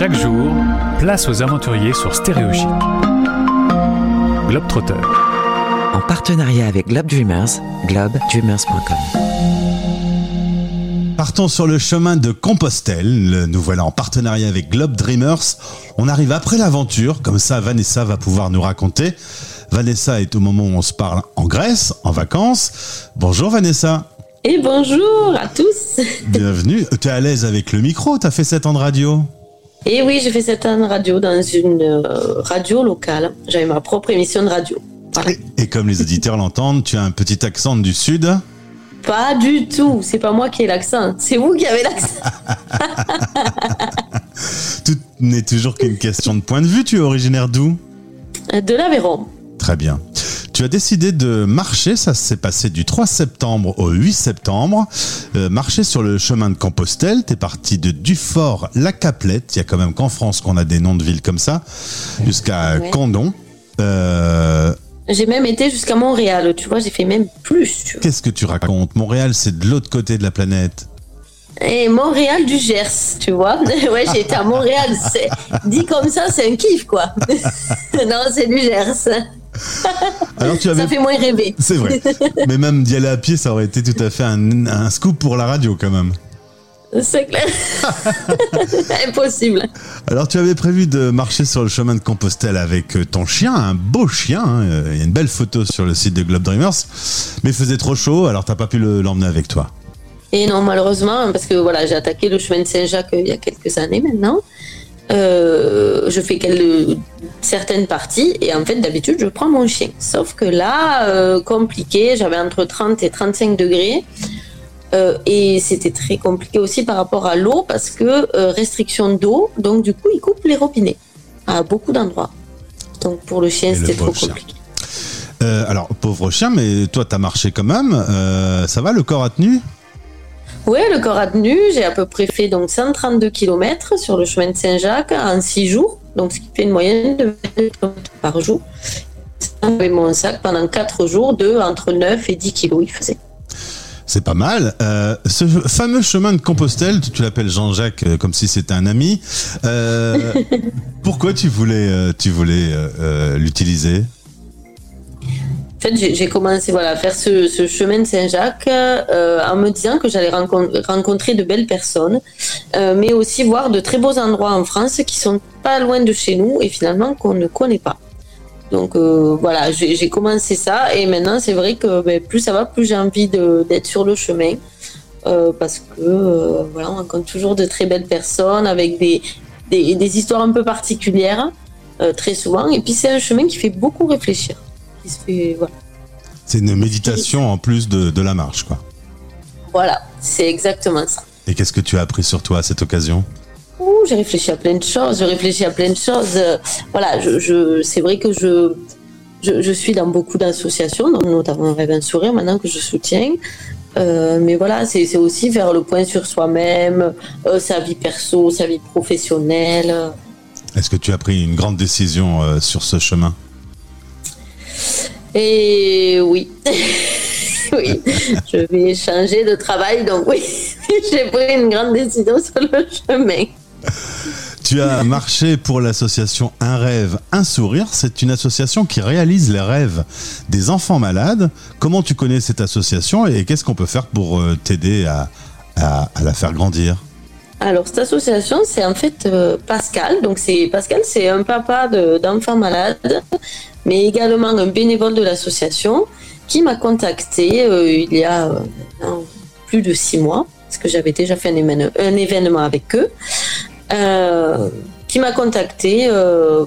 Chaque jour, place aux aventuriers sur Stéréo Chic. Globetrotter. En partenariat avec Globe Dreamers, globedreamers.com. Partons sur le chemin de Compostelle. Nous voilà en partenariat avec Globe Dreamers. On arrive après l'aventure, comme ça Vanessa va pouvoir nous raconter. Vanessa est au moment où on se parle en Grèce, en vacances. Bonjour Vanessa. Et bonjour à tous. Bienvenue. Tu es à l'aise avec le micro? Tu as fait 7 ans de radio? Et oui, j'ai fait 7 ans de radio dans une euh, radio locale. J'avais ma propre émission de radio. Voilà. Et comme les auditeurs l'entendent, tu as un petit accent du Sud. Pas du tout. C'est pas moi qui ai l'accent. C'est vous qui avez l'accent. Tout n'est toujours qu'une question de point de vue. Tu es originaire d'où? De l'Aveyron. Très bien. Tu as décidé de marcher, ça s'est passé du 3 septembre au 8 septembre, euh, marcher sur le chemin de Compostelle, tu es parti de Dufort, la Caplette, il y a quand même qu'en France qu'on a des noms de villes comme ça, jusqu'à Ouais. Condon. Euh, J'ai même été jusqu'à Montréal. Tu vois, j'ai fait même plus. Qu'est-ce que tu racontes? Montréal, c'est de l'autre côté de la planète. Et Montréal du Gers, tu vois. ouais, j'ai été à Montréal. Dit comme ça, c'est un kiff, quoi. non, c'est du Gers. Alors tu avais... Ça fait moins rêver. C'est vrai. Mais même d'y aller à pied, ça aurait été tout à fait un, un scoop pour la radio quand même. C'est clair. Impossible. Alors tu avais prévu de marcher sur le chemin de Compostelle avec euh, ton chien, un beau chien. hein. Euh, Il y a une belle photo sur le site de Globe Dreamers. Mais il faisait trop chaud, alors t'as pas pu le- l'emmener avec toi. Et non, malheureusement, parce que voilà, j'ai attaqué le chemin de Saint-Jacques euh, il y a quelques années maintenant. Euh, je fais quelle- certaines parties et en fait d'habitude je prends mon chien. Sauf que là, euh, compliqué, j'avais entre 30 et 35 degrés Euh, et c'était très compliqué aussi par rapport à l'eau parce que euh, restriction d'eau, donc du coup ils coupent les robinets à beaucoup d'endroits. Donc pour le chien c'était trop compliqué. Euh, alors pauvre chien, mais toi t'as marché quand même. Euh, ça va, le corps a tenu? Oui, le corps a tenu. J'ai à peu près fait donc 132 km sur le chemin de Saint-Jacques en 6 jours, donc ce qui fait une moyenne de 20 km par jour. J'avais mon sac pendant 4 jours de entre 9 et 10 kg, il faisait. C'est pas mal. Euh, ce fameux chemin de Compostelle, tu, tu l'appelles Jean-Jacques euh, comme si c'était un ami. Euh, pourquoi tu voulais, tu voulais l'utiliser? J'ai commencé voilà, à faire ce, chemin de Saint-Jacques euh, en me disant que j'allais rencon- rencontrer de belles personnes, euh, mais aussi voir de très beaux endroits en France qui sont pas loin de chez nous et finalement qu'on ne connaît pas. Donc euh, voilà, j'ai commencé ça et maintenant c'est vrai que ben, plus ça va, plus j'ai envie d'être sur le chemin parce que voilà, on rencontre toujours de très belles personnes avec des, des, histoires un peu particulières très souvent et puis c'est un chemin qui fait beaucoup réfléchir. Qui se fait, voilà. C'est une méditation en plus de, de la marche, quoi. Voilà, c'est exactement ça. Et qu'est-ce que tu as appris sur toi à cette occasion? Ouh, j'ai réfléchi à plein de choses, j'ai réfléchi à plein de choses. Euh, voilà, je, je- c'est vrai que je, je, je suis dans beaucoup d'associations, notamment Rêve un sourire maintenant que je soutiens. Euh, mais voilà, c'est, aussi faire le point sur soi-même, euh, sa vie perso, sa vie professionnelle. Est-ce que tu as pris une grande décision sur ce chemin? Et oui, oui, je vais changer de travail, donc oui, j'ai pris une grande décision sur le chemin. Tu as marché pour l'association Un rêve, un sourire. C'est une association qui réalise les rêves des enfants malades. Comment tu connais cette association et qu'est-ce qu'on peut faire pour euh, t'aider à, à- à la faire grandir? Alors cette association, c'est en fait euh, Pascal. Donc c'est Pascal, c'est un papa de- d'enfants malades, mais également un bénévole de l'association qui m'a contacté euh, il y a euh, plus de six mois, parce que j'avais déjà fait un, événe- un événement avec eux. euh, qui m'a contacté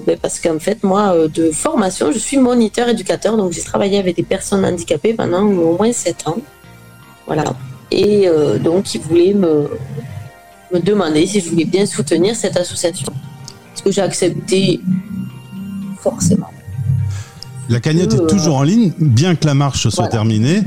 ben, parce qu'en fait moi de formation je suis moniteur éducateur donc j'ai travaillé avec des personnes handicapées pendant au moins sept ans voilà et donc ils voulaient me demander si je voulais bien soutenir cette association. Ce que j'ai accepté? Forcément. La cagnotte est toujours en ligne, bien que la marche soit Voilà. terminée.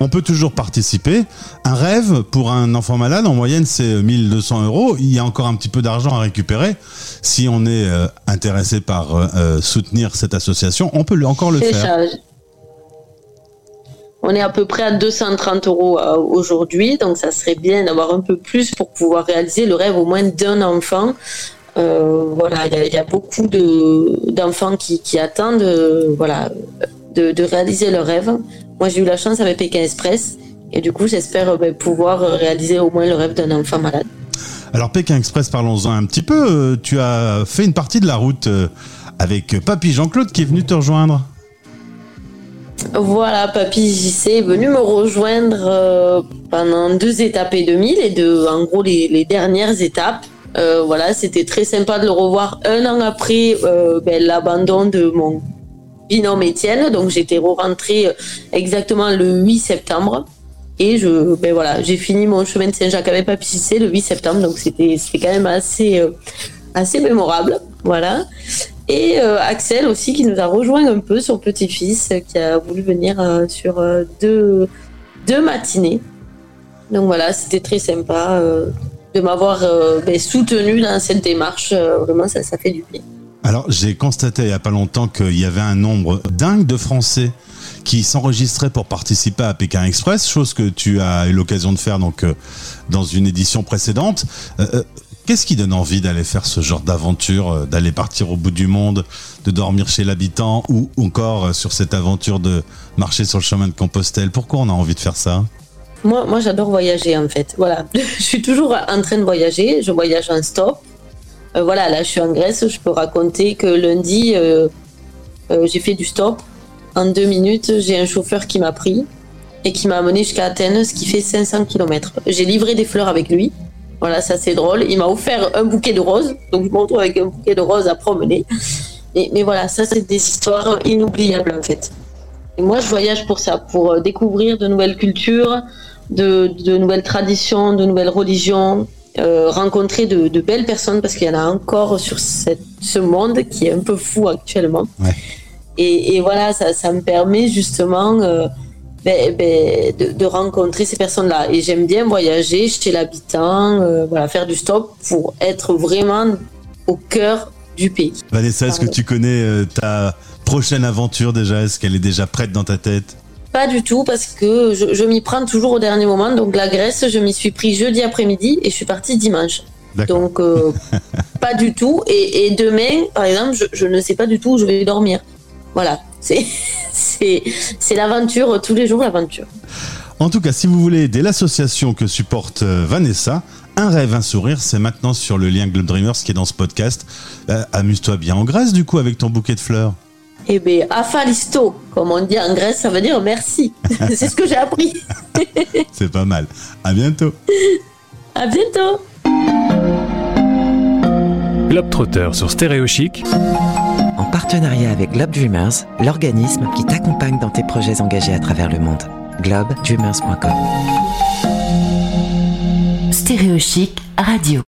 On peut toujours participer. Un rêve pour un enfant malade, en moyenne, c'est 1200 euros. Il y a encore un petit peu d'argent à récupérer. Si on est euh, intéressé par euh, euh, soutenir cette association, on peut encore le faire. ça. On est à peu près à 230 euros aujourd'hui, donc ça serait bien d'avoir un peu plus pour pouvoir réaliser le rêve au moins d'un enfant voilà, il y, a- il y a beaucoup de d'enfants qui, qui attendent, euh, voilà, de, de réaliser leurs rêves. Moi, j'ai eu la chance avec Pékin Express, et du coup, j'espère euh, ben, pouvoir réaliser au moins le rêve d'un enfant malade. Alors Pékin Express, parlons-en un petit peu. Euh, Tu as fait une partie de la route euh, avec Papy Jean-Claude qui est venu te rejoindre. Voilà, Papy JC est venu me rejoindre euh, pendant deux étapes et demie, les deux, en gros les, les dernières étapes. Euh, voilà, c'était très sympa de le revoir un an après euh, ben, l'abandon de mon binôme Étienne. Donc j'étais rentrée euh, exactement le 8 septembre. Et je, ben voilà, j'ai fini mon chemin de Saint-Jacques avec Papy le 8 septembre. Donc c'était quand même assez, mémorable. Voilà. Et Axel aussi qui nous a rejoint un peu, son petit-fils, qui a voulu venir sur deux, deux matinées. Donc voilà, c'était très sympa de m'avoir euh, ben, soutenu dans cette démarche. Euh, vraiment, ça, fait du bien. Alors j'ai constaté il y a pas longtemps qu'il y avait un nombre dingue de Français qui s'enregistraient pour participer à Pékin Express, chose que tu as eu l'occasion de faire donc euh, dans une édition précédente. Qu'est-ce qui donne envie d'aller faire ce genre d'aventure, d'aller partir au bout du monde, de dormir chez l'habitant ou encore sur cette aventure de marcher sur le chemin de Compostelle? Pourquoi on a envie de faire ça? Moi, moi j'adore voyager en fait. Voilà, je suis toujours en train de voyager. Je voyage en stop. Euh, voilà, là je suis en Grèce. Je peux raconter que lundi, euh, euh, j'ai fait du stop. En deux minutes, j'ai un chauffeur qui m'a pris et qui m'a amené jusqu'à Athènes, ce qui fait 500 km. J'ai livré des fleurs avec lui. Voilà, ça c'est drôle. Il m'a offert un bouquet de roses. Donc je me retrouve avec un bouquet de roses à promener. Mais, voilà, ça c'est des histoires inoubliables en fait. Et moi, je voyage pour ça, pour découvrir de nouvelles cultures, de, de nouvelles traditions, de nouvelles religions, euh, rencontrer de, de belles personnes, parce qu'il y en a encore sur cette, ce monde qui est un peu fou actuellement. Ouais. Et, et voilà, ça, ça me permet justement euh, ben, ben, de, de rencontrer ces personnes-là. Et j'aime bien voyager chez l'habitant, euh, voilà, faire du stop pour être vraiment au cœur du pays. Vanessa, est-ce que tu connais ta prochaine aventure déjà? Est-ce qu'elle est déjà prête dans ta tête? Pas du tout, parce que je, je m'y prends toujours au dernier moment. Donc la Grèce, je m'y suis pris jeudi après-midi et je suis partie dimanche. Donc euh, pas du tout. Et, et demain, par exemple, je, je ne sais pas du tout où je vais dormir. Voilà, c'est c'est c'est l'aventure tous les jours l'aventure. En tout cas, si vous voulez aider l'association que supporte euh, Vanessa, un rêve, un sourire, c'est maintenant sur le lien Globe Dreamers qui est dans ce podcast. Euh, Amuse-toi bien en Grèce, du coup, avec ton bouquet de fleurs. Eh bien, afalisto, comme on dit en Grèce, ça veut dire merci. c'est ce que j'ai appris. C'est pas mal. À bientôt. À bientôt. Globetrotter sur Stéréo Chic, En partenariat avec Globe Dreamers, l'organisme qui t'accompagne dans tes projets engagés à travers le monde. globedreamers.com Stéréochic Radio.